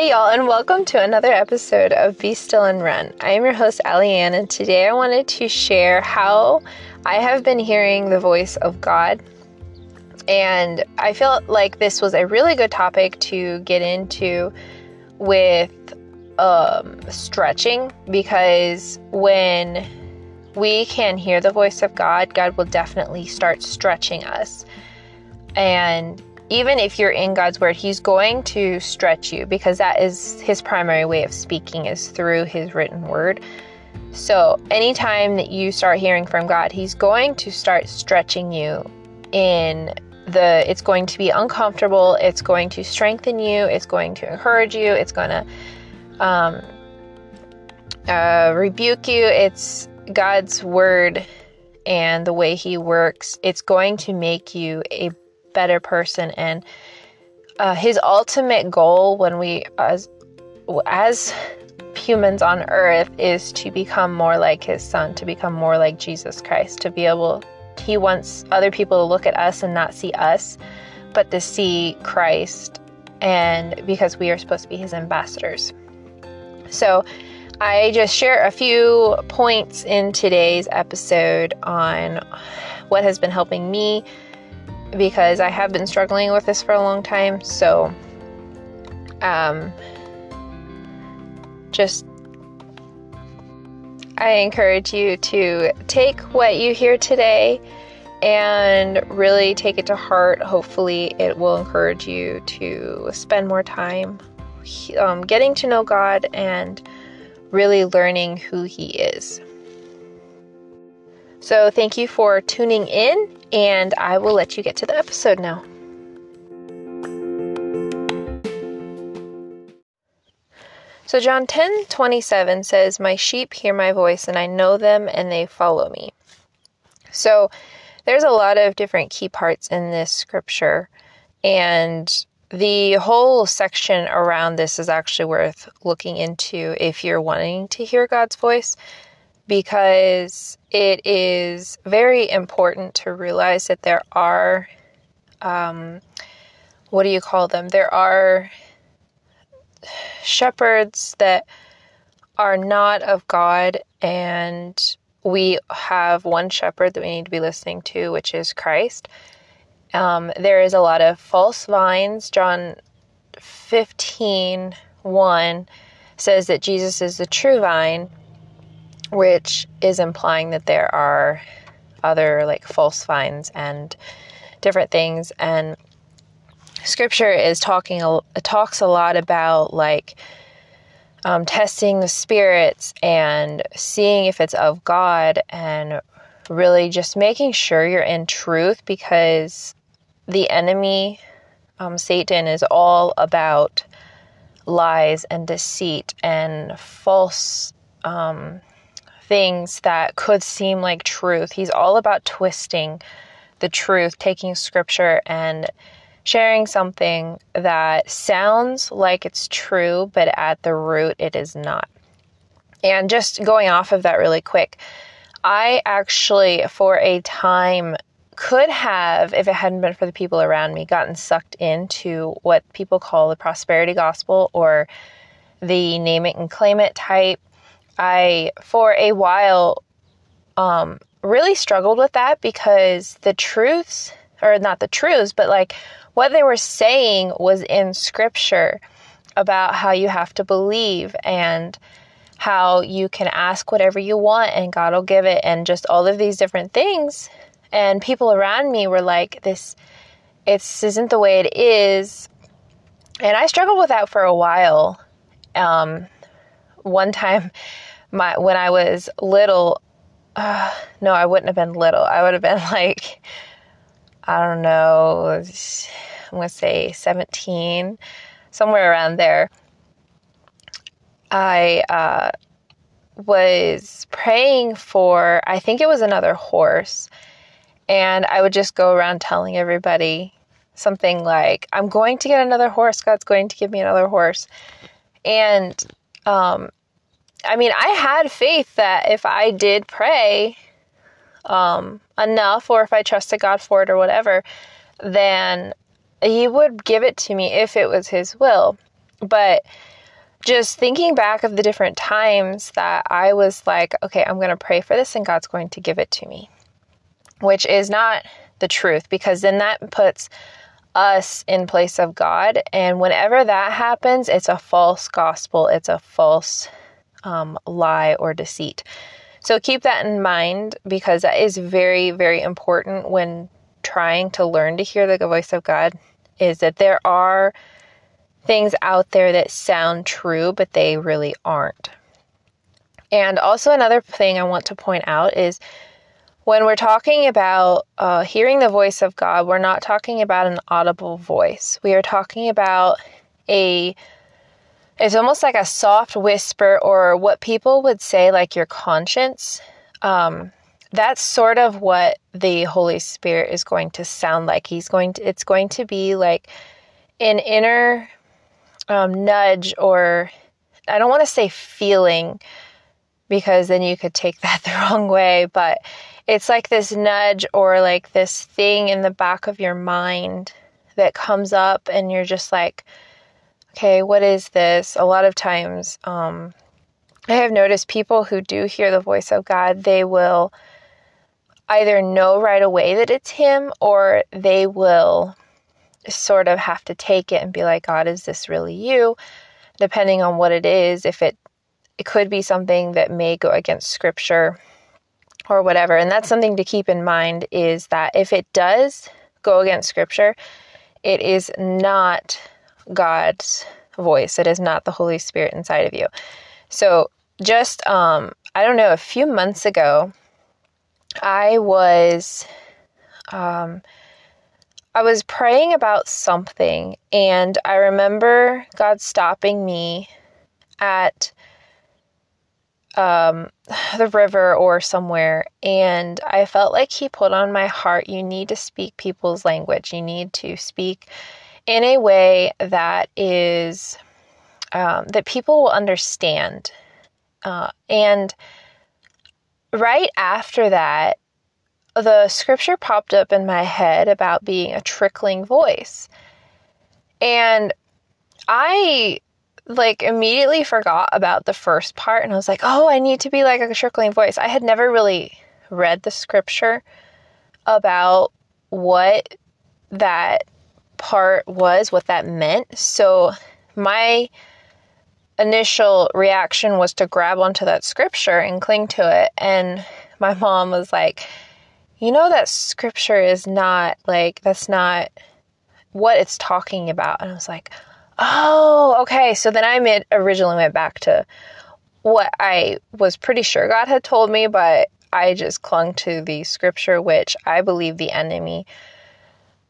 Hey, y'all, and welcome to another episode of Be Still and Run. I am your host, Alli Ann, and today I wanted to share how I have been hearing the voice of God. And I feel like this was a really good topic to get into with um, stretching because when we can hear the voice of God, God will definitely start stretching us. And even if you're in God's word, He's going to stretch you because that is His primary way of speaking is through His written word. So, anytime that you start hearing from God, He's going to start stretching you in the it's going to be uncomfortable, it's going to strengthen you, it's going to encourage you, it's going to um, uh, rebuke you. It's God's word and the way He works, it's going to make you a better person and uh, his ultimate goal when we as as humans on earth is to become more like his son to become more like jesus christ to be able he wants other people to look at us and not see us but to see christ and because we are supposed to be his ambassadors. So i just share a few points in today's episode on what has been helping me because I have been struggling with this for a long time. So, um, just I encourage you to take what you hear today and really take it to heart. Hopefully, it will encourage you to spend more time um, getting to know God and really learning who He is. So, thank you for tuning in and I will let you get to the episode now. So John 10 27 says, My sheep hear my voice, and I know them, and they follow me. So there's a lot of different key parts in this scripture, and the whole section around this is actually worth looking into if you're wanting to hear God's voice because it is very important to realize that there are, um, what do you call them? There are shepherds that are not of God, and we have one shepherd that we need to be listening to, which is Christ. Um, there is a lot of false vines. John 15 1 says that Jesus is the true vine which is implying that there are other like false vines and different things. And scripture is talking talks a lot about like um, testing the spirits and seeing if it's of god and really just making sure you're in truth because the enemy um, satan is all about lies and deceit and false um, things that could seem like truth. He's all about twisting the truth, taking scripture and sharing something that sounds like it's true, but at the root it is not. And just going off of that really quick, I actually, for a time, could have, if it hadn't been for the people around me, gotten sucked into what people call the prosperity gospel or the name it and claim it type I, for a while, um, really struggled with that because the truths, or not the truths, but like what they were saying was in scripture about how you have to believe and how you can ask whatever you want and God will give it, and just all of these different things. And people around me were like, this, it's isn't the way it is. And I struggled with that for a while. Um, one time, my when I was little, uh, no, I wouldn't have been little. I would have been like, I don't know, I'm gonna say 17, somewhere around there. I uh, was praying for, I think it was another horse, and I would just go around telling everybody something like, I'm going to get another horse. God's going to give me another horse. And um, I mean, I had faith that if I did pray um, enough, or if I trusted God for it, or whatever, then He would give it to me if it was His will. But just thinking back of the different times that I was like, okay, I'm going to pray for this and God's going to give it to me, which is not the truth because then that puts us in place of God. And whenever that happens, it's a false gospel, it's a false um, lie or deceit. So keep that in mind because that is very, very important when trying to learn to hear the voice of God. Is that there are things out there that sound true, but they really aren't. And also, another thing I want to point out is when we're talking about uh, hearing the voice of God, we're not talking about an audible voice. We are talking about a, it's almost like a soft whisper or what people would say, like your conscience. Um, that's sort of what the Holy Spirit is going to sound like. He's going to, it's going to be like an inner um, nudge or I don't want to say feeling because then you could take that the wrong way, but it's like this nudge or like this thing in the back of your mind that comes up and you're just like, okay, what is this? A lot of times, um, I have noticed people who do hear the voice of God, they will either know right away that it's Him or they will sort of have to take it and be like, God, is this really you? Depending on what it is, if it it could be something that may go against scripture or whatever. And that's something to keep in mind is that if it does go against scripture, it is not God's voice. It is not the Holy Spirit inside of you. So just um I don't know, a few months ago, I was um I was praying about something, and I remember God stopping me at um, the river or somewhere, and I felt like He put on my heart, you need to speak people's language. You need to speak in a way that is um, that people will understand. Uh, and right after that, the scripture popped up in my head about being a trickling voice. And I like immediately forgot about the first part and I was like, "Oh, I need to be like a trickling voice." I had never really read the scripture about what that part was, what that meant. So my initial reaction was to grab onto that scripture and cling to it. And my mom was like, you know that scripture is not like that's not what it's talking about. And i was like oh okay. So then i made, originally went back to what i was pretty sure god had told me but i just clung to the scripture which i believe the enemy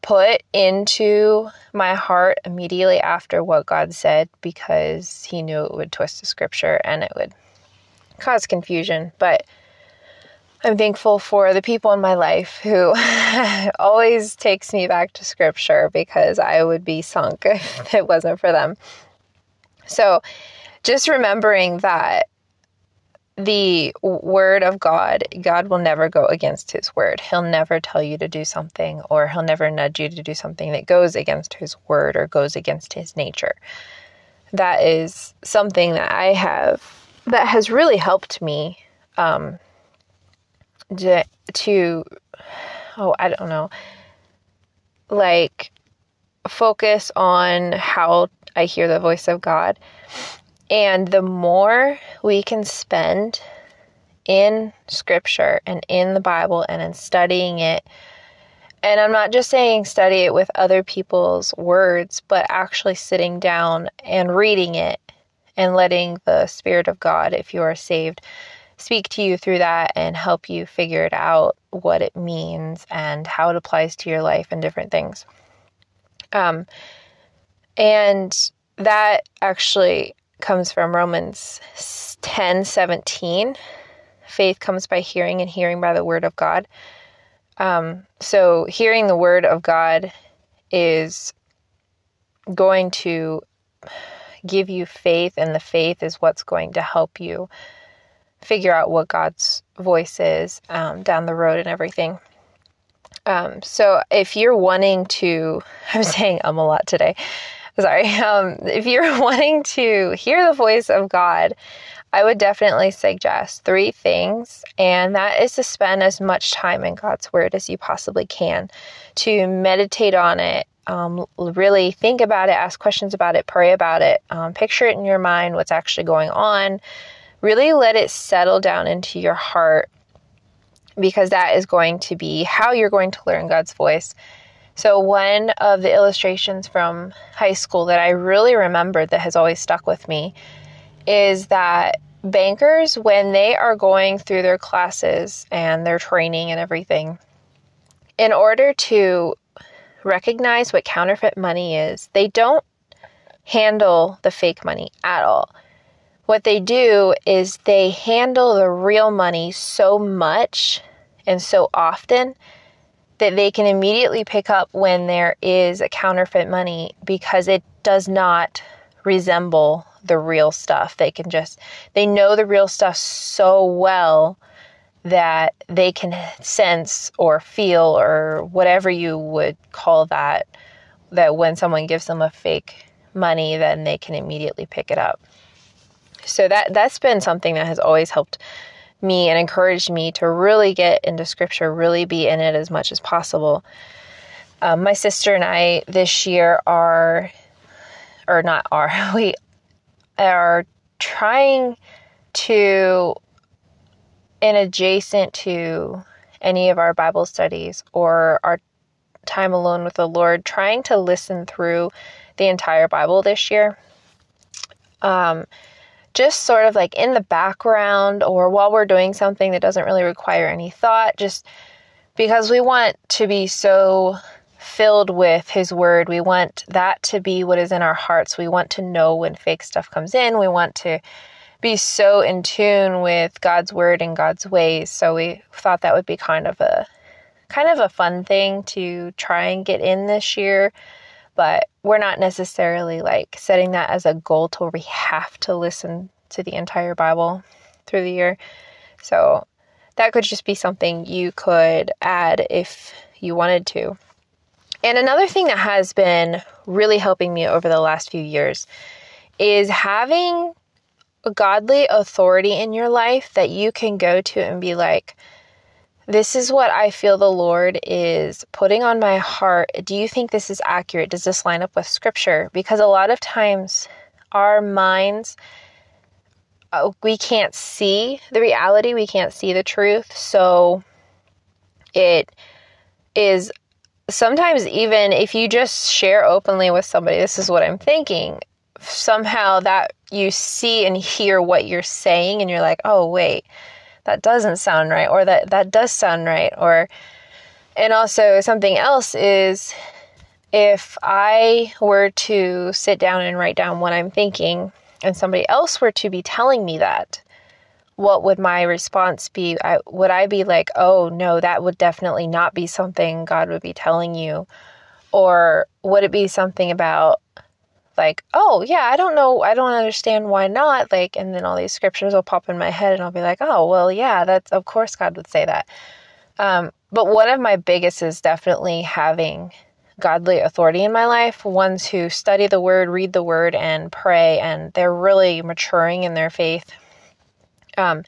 put into my heart immediately after what god said because he knew it would twist the scripture and it would cause confusion but I'm thankful for the people in my life who always takes me back to scripture because I would be sunk if it wasn't for them. So, just remembering that the word of God, God will never go against his word. He'll never tell you to do something or he'll never nudge you to do something that goes against his word or goes against his nature. That is something that I have that has really helped me um, to oh i don't know like focus on how i hear the voice of god and the more we can spend in scripture and in the bible and in studying it and i'm not just saying study it with other people's words but actually sitting down and reading it and letting the spirit of god if you are saved speak to you through that and help you figure it out what it means and how it applies to your life and different things. Um, and that actually comes from Romans 10 17. Faith comes by hearing, and hearing by the word of God. Um, so, hearing the word of God is going to give you faith, and the faith is what's going to help you figure out what God's voice is um, down the road and everything. Um, so if you're wanting to, I'm saying um a lot today. Sorry, um, if you're wanting to hear the voice of God, I would definitely suggest three things, and that is to spend as much time in God's Word as you possibly can, to meditate on it, um, really think about it, ask questions about it, pray about it, um, picture it in your mind what's actually going on. Really let it settle down into your heart because that is going to be how you're going to learn God's voice. So, one of the illustrations from high school that I really remember that has always stuck with me is that bankers, when they are going through their classes and their training and everything, in order to recognize what counterfeit money is, they don't handle the fake money at all. What they do is they handle the real money so much and so often that they can immediately pick up when there is a counterfeit money because it does not resemble the real stuff. They can just, they know the real stuff so well that they can sense or feel or whatever you would call that, that when someone gives them a fake money, then they can immediately pick it up. So that that's been something that has always helped me and encouraged me to really get into scripture, really be in it as much as possible. Um, my sister and I this year are, or not are, we are trying to, in adjacent to any of our Bible studies or our time alone with the Lord, trying to listen through the entire Bible this year. Um, just sort of like in the background or while we're doing something that doesn't really require any thought, just because we want to be so filled with His Word. We want that to be what is in our hearts. We want to know when fake stuff comes in. We want to be so in tune with God's Word and God's ways. So we thought that would be kind of a kind of a fun thing to try and get in this year. But we're not necessarily like setting that as a goal to where we have to listen to the entire Bible through the year. So that could just be something you could add if you wanted to. And another thing that has been really helping me over the last few years is having a godly authority in your life that you can go to and be like, this is what I feel the Lord is putting on my heart. Do you think this is accurate? Does this line up with scripture? Because a lot of times our minds, uh, we can't see the reality, we can't see the truth. So it is sometimes, even if you just share openly with somebody, this is what I'm thinking, somehow that you see and hear what you're saying, and you're like, oh, wait that doesn't sound right or that that does sound right or and also something else is if I were to sit down and write down what I'm thinking and somebody else were to be telling me that what would my response be? I, would I be like, oh no, that would definitely not be something God would be telling you? Or would it be something about like, oh, yeah, I don't know, I don't understand why not. Like, and then all these scriptures will pop in my head and I'll be like, oh, well, yeah, that's, of course, God would say that. Um, but one of my biggest is definitely having godly authority in my life, ones who study the word, read the word, and pray, and they're really maturing in their faith. Um,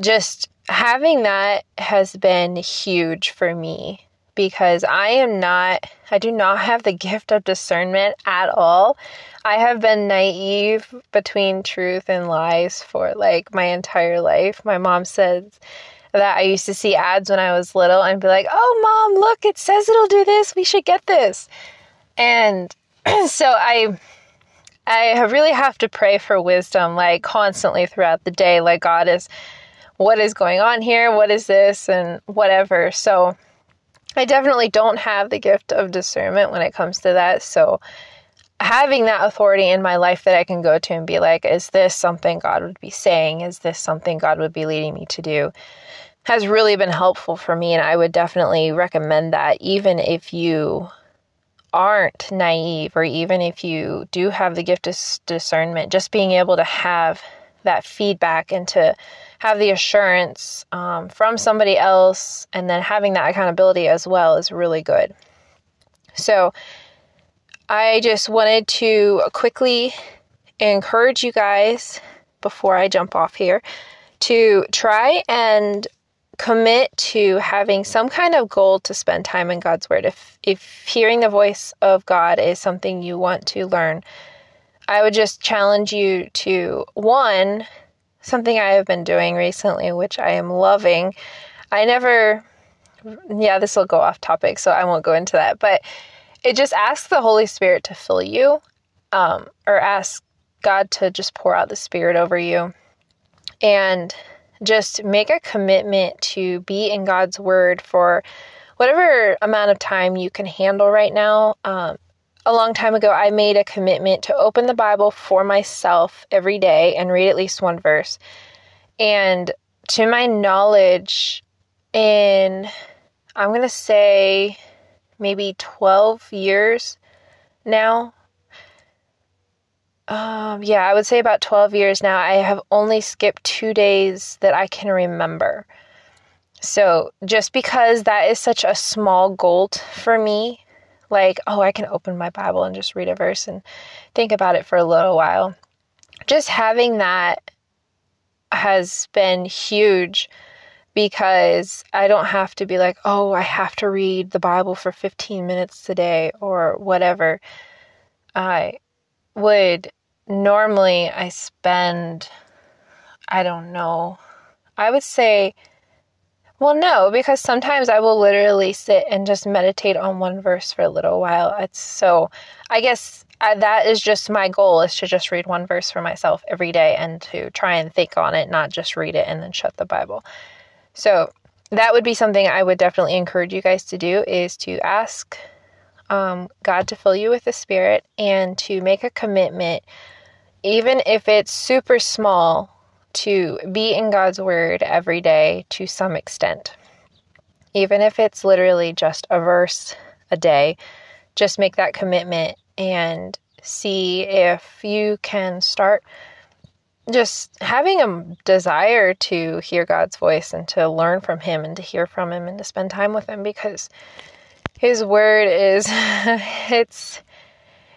just having that has been huge for me because I am not, I do not have the gift of discernment at all. I have been naive between truth and lies for like my entire life. My mom says that I used to see ads when I was little and be like, oh, mom, look, it says it'll do this. We should get this. And so I. I really have to pray for wisdom like constantly throughout the day. Like, God is, what is going on here? What is this? And whatever. So, I definitely don't have the gift of discernment when it comes to that. So, having that authority in my life that I can go to and be like, is this something God would be saying? Is this something God would be leading me to do? Has really been helpful for me. And I would definitely recommend that, even if you aren't naive or even if you do have the gift of discernment, just being able to have that feedback and to have the assurance um, from somebody else and then having that accountability as well is really good. So, I just wanted to quickly encourage you guys before I jump off here to try and commit to having some kind of goal to spend time in God's word. If if hearing the voice of God is something you want to learn, I would just challenge you to one something I have been doing recently which I am loving. I never yeah, this will go off topic, so I won't go into that, but it just asks the Holy Spirit to fill you um, or ask God to just pour out the Spirit over you and just make a commitment to be in God's Word for whatever amount of time you can handle right now. Um, a long time ago, I made a commitment to open the Bible for myself every day and read at least one verse. And to my knowledge, in I'm going to say maybe 12 years now, um, yeah, I would say about 12 years now. I have only skipped two days that I can remember. So, just because that is such a small goal for me, like, oh, I can open my Bible and just read a verse and think about it for a little while, just having that has been huge because I don't have to be like, oh, I have to read the Bible for 15 minutes today or whatever. I would normally I spend, I don't know, I would say, well, no, because sometimes I will literally sit and just meditate on one verse for a little while. It's so, I guess I, that is just my goal is to just read one verse for myself every day and to try and think on it, not just read it and then shut the Bible. So that would be something I would definitely encourage you guys to do is to ask um, God to fill you with the Spirit and to make a commitment even if it's super small, to be in God's Word every day to some extent. Even if it's literally just a verse a day, just make that commitment and see if you can start just having a desire to hear God's voice and to learn from Him and to hear from Him and to spend time with Him because His Word is, it's,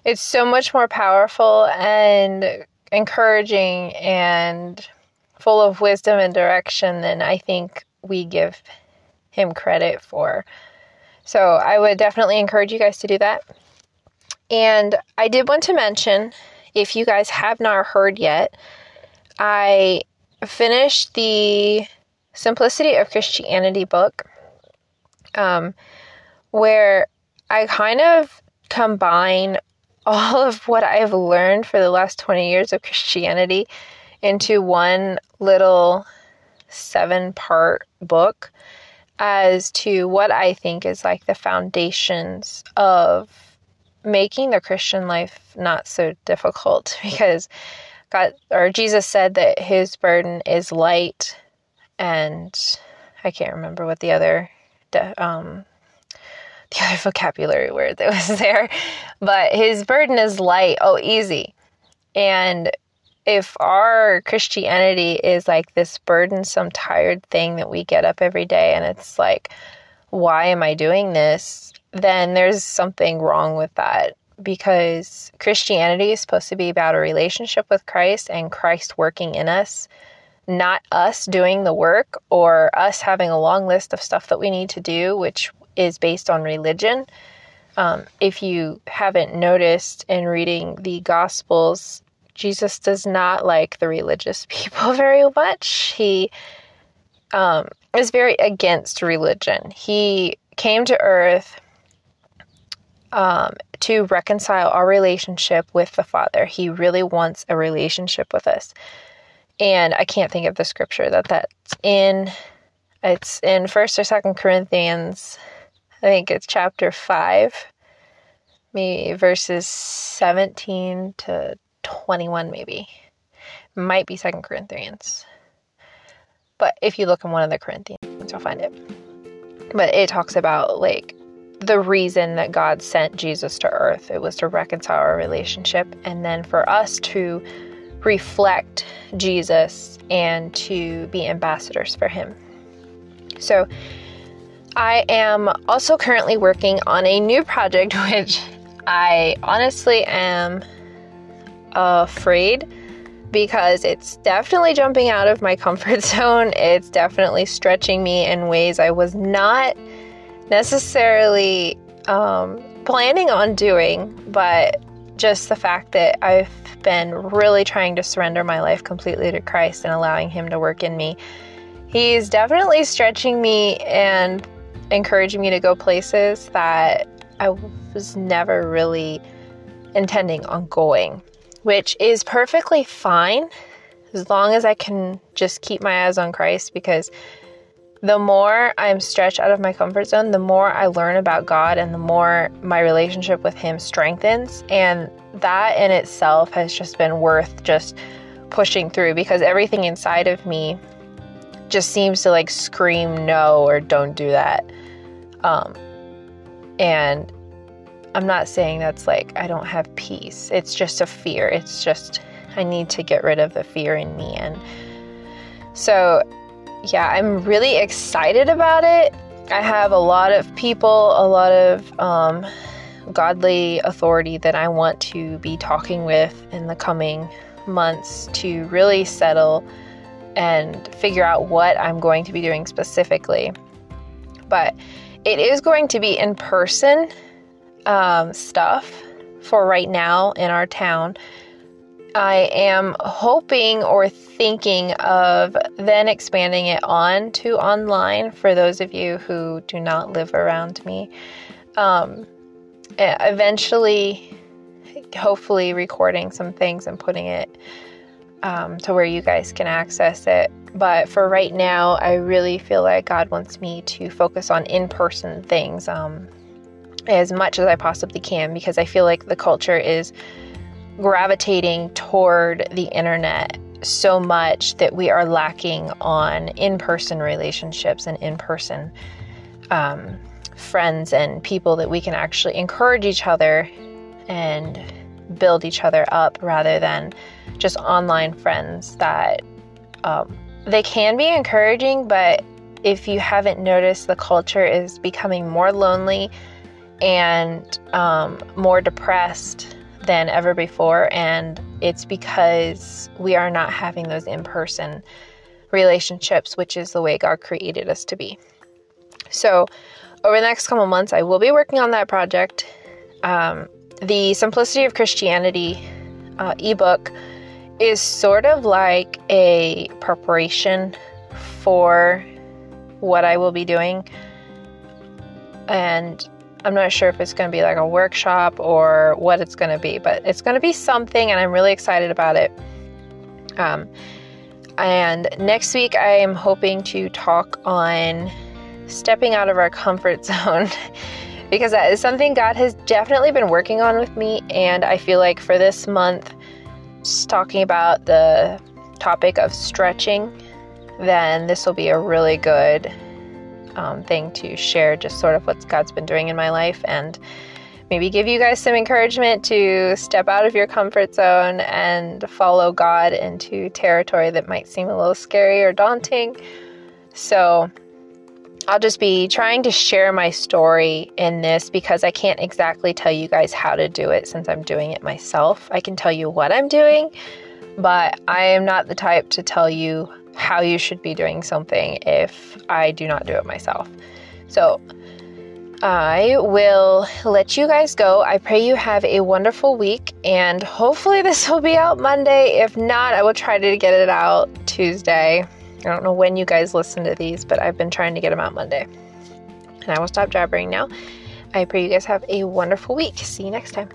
it's so much more powerful and encouraging and full of wisdom and direction than I think we give him credit for. So I would definitely encourage you guys to do that. And I did want to mention if you guys have not heard yet, I finished the Simplicity of Christianity book, um, where I kind of combine all of what I've learned for the last 20 years of Christianity into one little seven part book as to what I think is like the foundations of making the Christian life not so difficult because God or Jesus said that his burden is light and I can't remember what the other um, the other vocabulary word that was there. But his burden is light, oh, easy. And if our Christianity is like this burdensome, tired thing that we get up every day and it's like, why am I doing this? Then there's something wrong with that because Christianity is supposed to be about a relationship with Christ and Christ working in us, not us doing the work or us having a long list of stuff that we need to do, which is based on religion. Um, if you haven't noticed in reading the Gospels, Jesus does not like the religious people very much. He um, is very against religion. He came to earth um, to reconcile our relationship with the Father. He really wants a relationship with us. And I can't think of the scripture that that's in. It's in First or Second Corinthians I think it's chapter 5, maybe verses 17 to 21, maybe. Might be Second Corinthians. But if you look in one of the Corinthians, you'll find it. But it talks about like the reason that God sent Jesus to earth. It was to reconcile our relationship and then for us to reflect Jesus and to be ambassadors for him. So I am also currently working on a new project, which I honestly am afraid because it's definitely jumping out of my comfort zone. It's definitely stretching me in ways I was not necessarily um, planning on doing, but just the fact that I've been really trying to surrender my life completely to Christ and allowing Him to work in me. He's definitely stretching me and encouraging me to go places that I was never really intending on going, which is perfectly fine as long as I can just keep my eyes on Christ because the more I'm stretched out of my comfort zone, the more I learn about God and the more my relationship with Him strengthens. And that in itself has just been worth just pushing through because everything inside of me just seems to like scream no or don't do that. Um, and I'm not saying that's like I don't have peace. It's just a fear. It's just I need to get rid of the fear in me. And so, yeah, I'm really excited about it. I have a lot of people, a lot of um, godly authority that I want to be talking with in the coming months to really settle and figure out what I'm going to be doing specifically. But it is going to be in person um, stuff for right now in our town. I am hoping or thinking of then expanding it on to online for those of you who do not live around me. Um, eventually, hopefully, recording some things and putting it um, to where you guys can access it. But for right now, I really feel like God wants me to focus on in person things um, as much as I possibly can because I feel like the culture is gravitating toward the internet so much that we are lacking on in person relationships and in person um, friends and people that we can actually encourage each other and build each other up rather than just online friends that um, they can be encouraging, but if you haven't noticed, the culture is becoming more lonely and um, more depressed than ever before. And it's because we are not having those in person relationships, which is the way God created us to be. So, over the next couple months, I will be working on that project. Um, the Simplicity of Christianity uh, ebook is sort of like a preparation for what I will be doing. And I'm not sure if it's going to be like a workshop or what it's going to be, but it's going to be something, and I'm really excited about it. Um, and next week, I am hoping to talk on stepping out of our comfort zone because that is something God has definitely been working on with me. And I feel like for this month, talking about the topic of stretching, then this will be a really good um, thing to share just sort of what God's been doing in my life and maybe give you guys some encouragement to step out of your comfort zone and follow God into territory that might seem a little scary or daunting. So, I'll just be trying to share my story in this because I can't exactly tell you guys how to do it since I'm doing it myself. I can tell you what I'm doing, but I am not the type to tell you how you should be doing something if I do not do it myself. So, I will let you guys go. I pray you have a wonderful week, and hopefully, this will be out Monday. If not, I will try to get it out Tuesday. I don't know when you guys listen to these, but I've been trying to get them out Monday. And I will stop jabbering now. I pray you guys have a wonderful week. See you next time.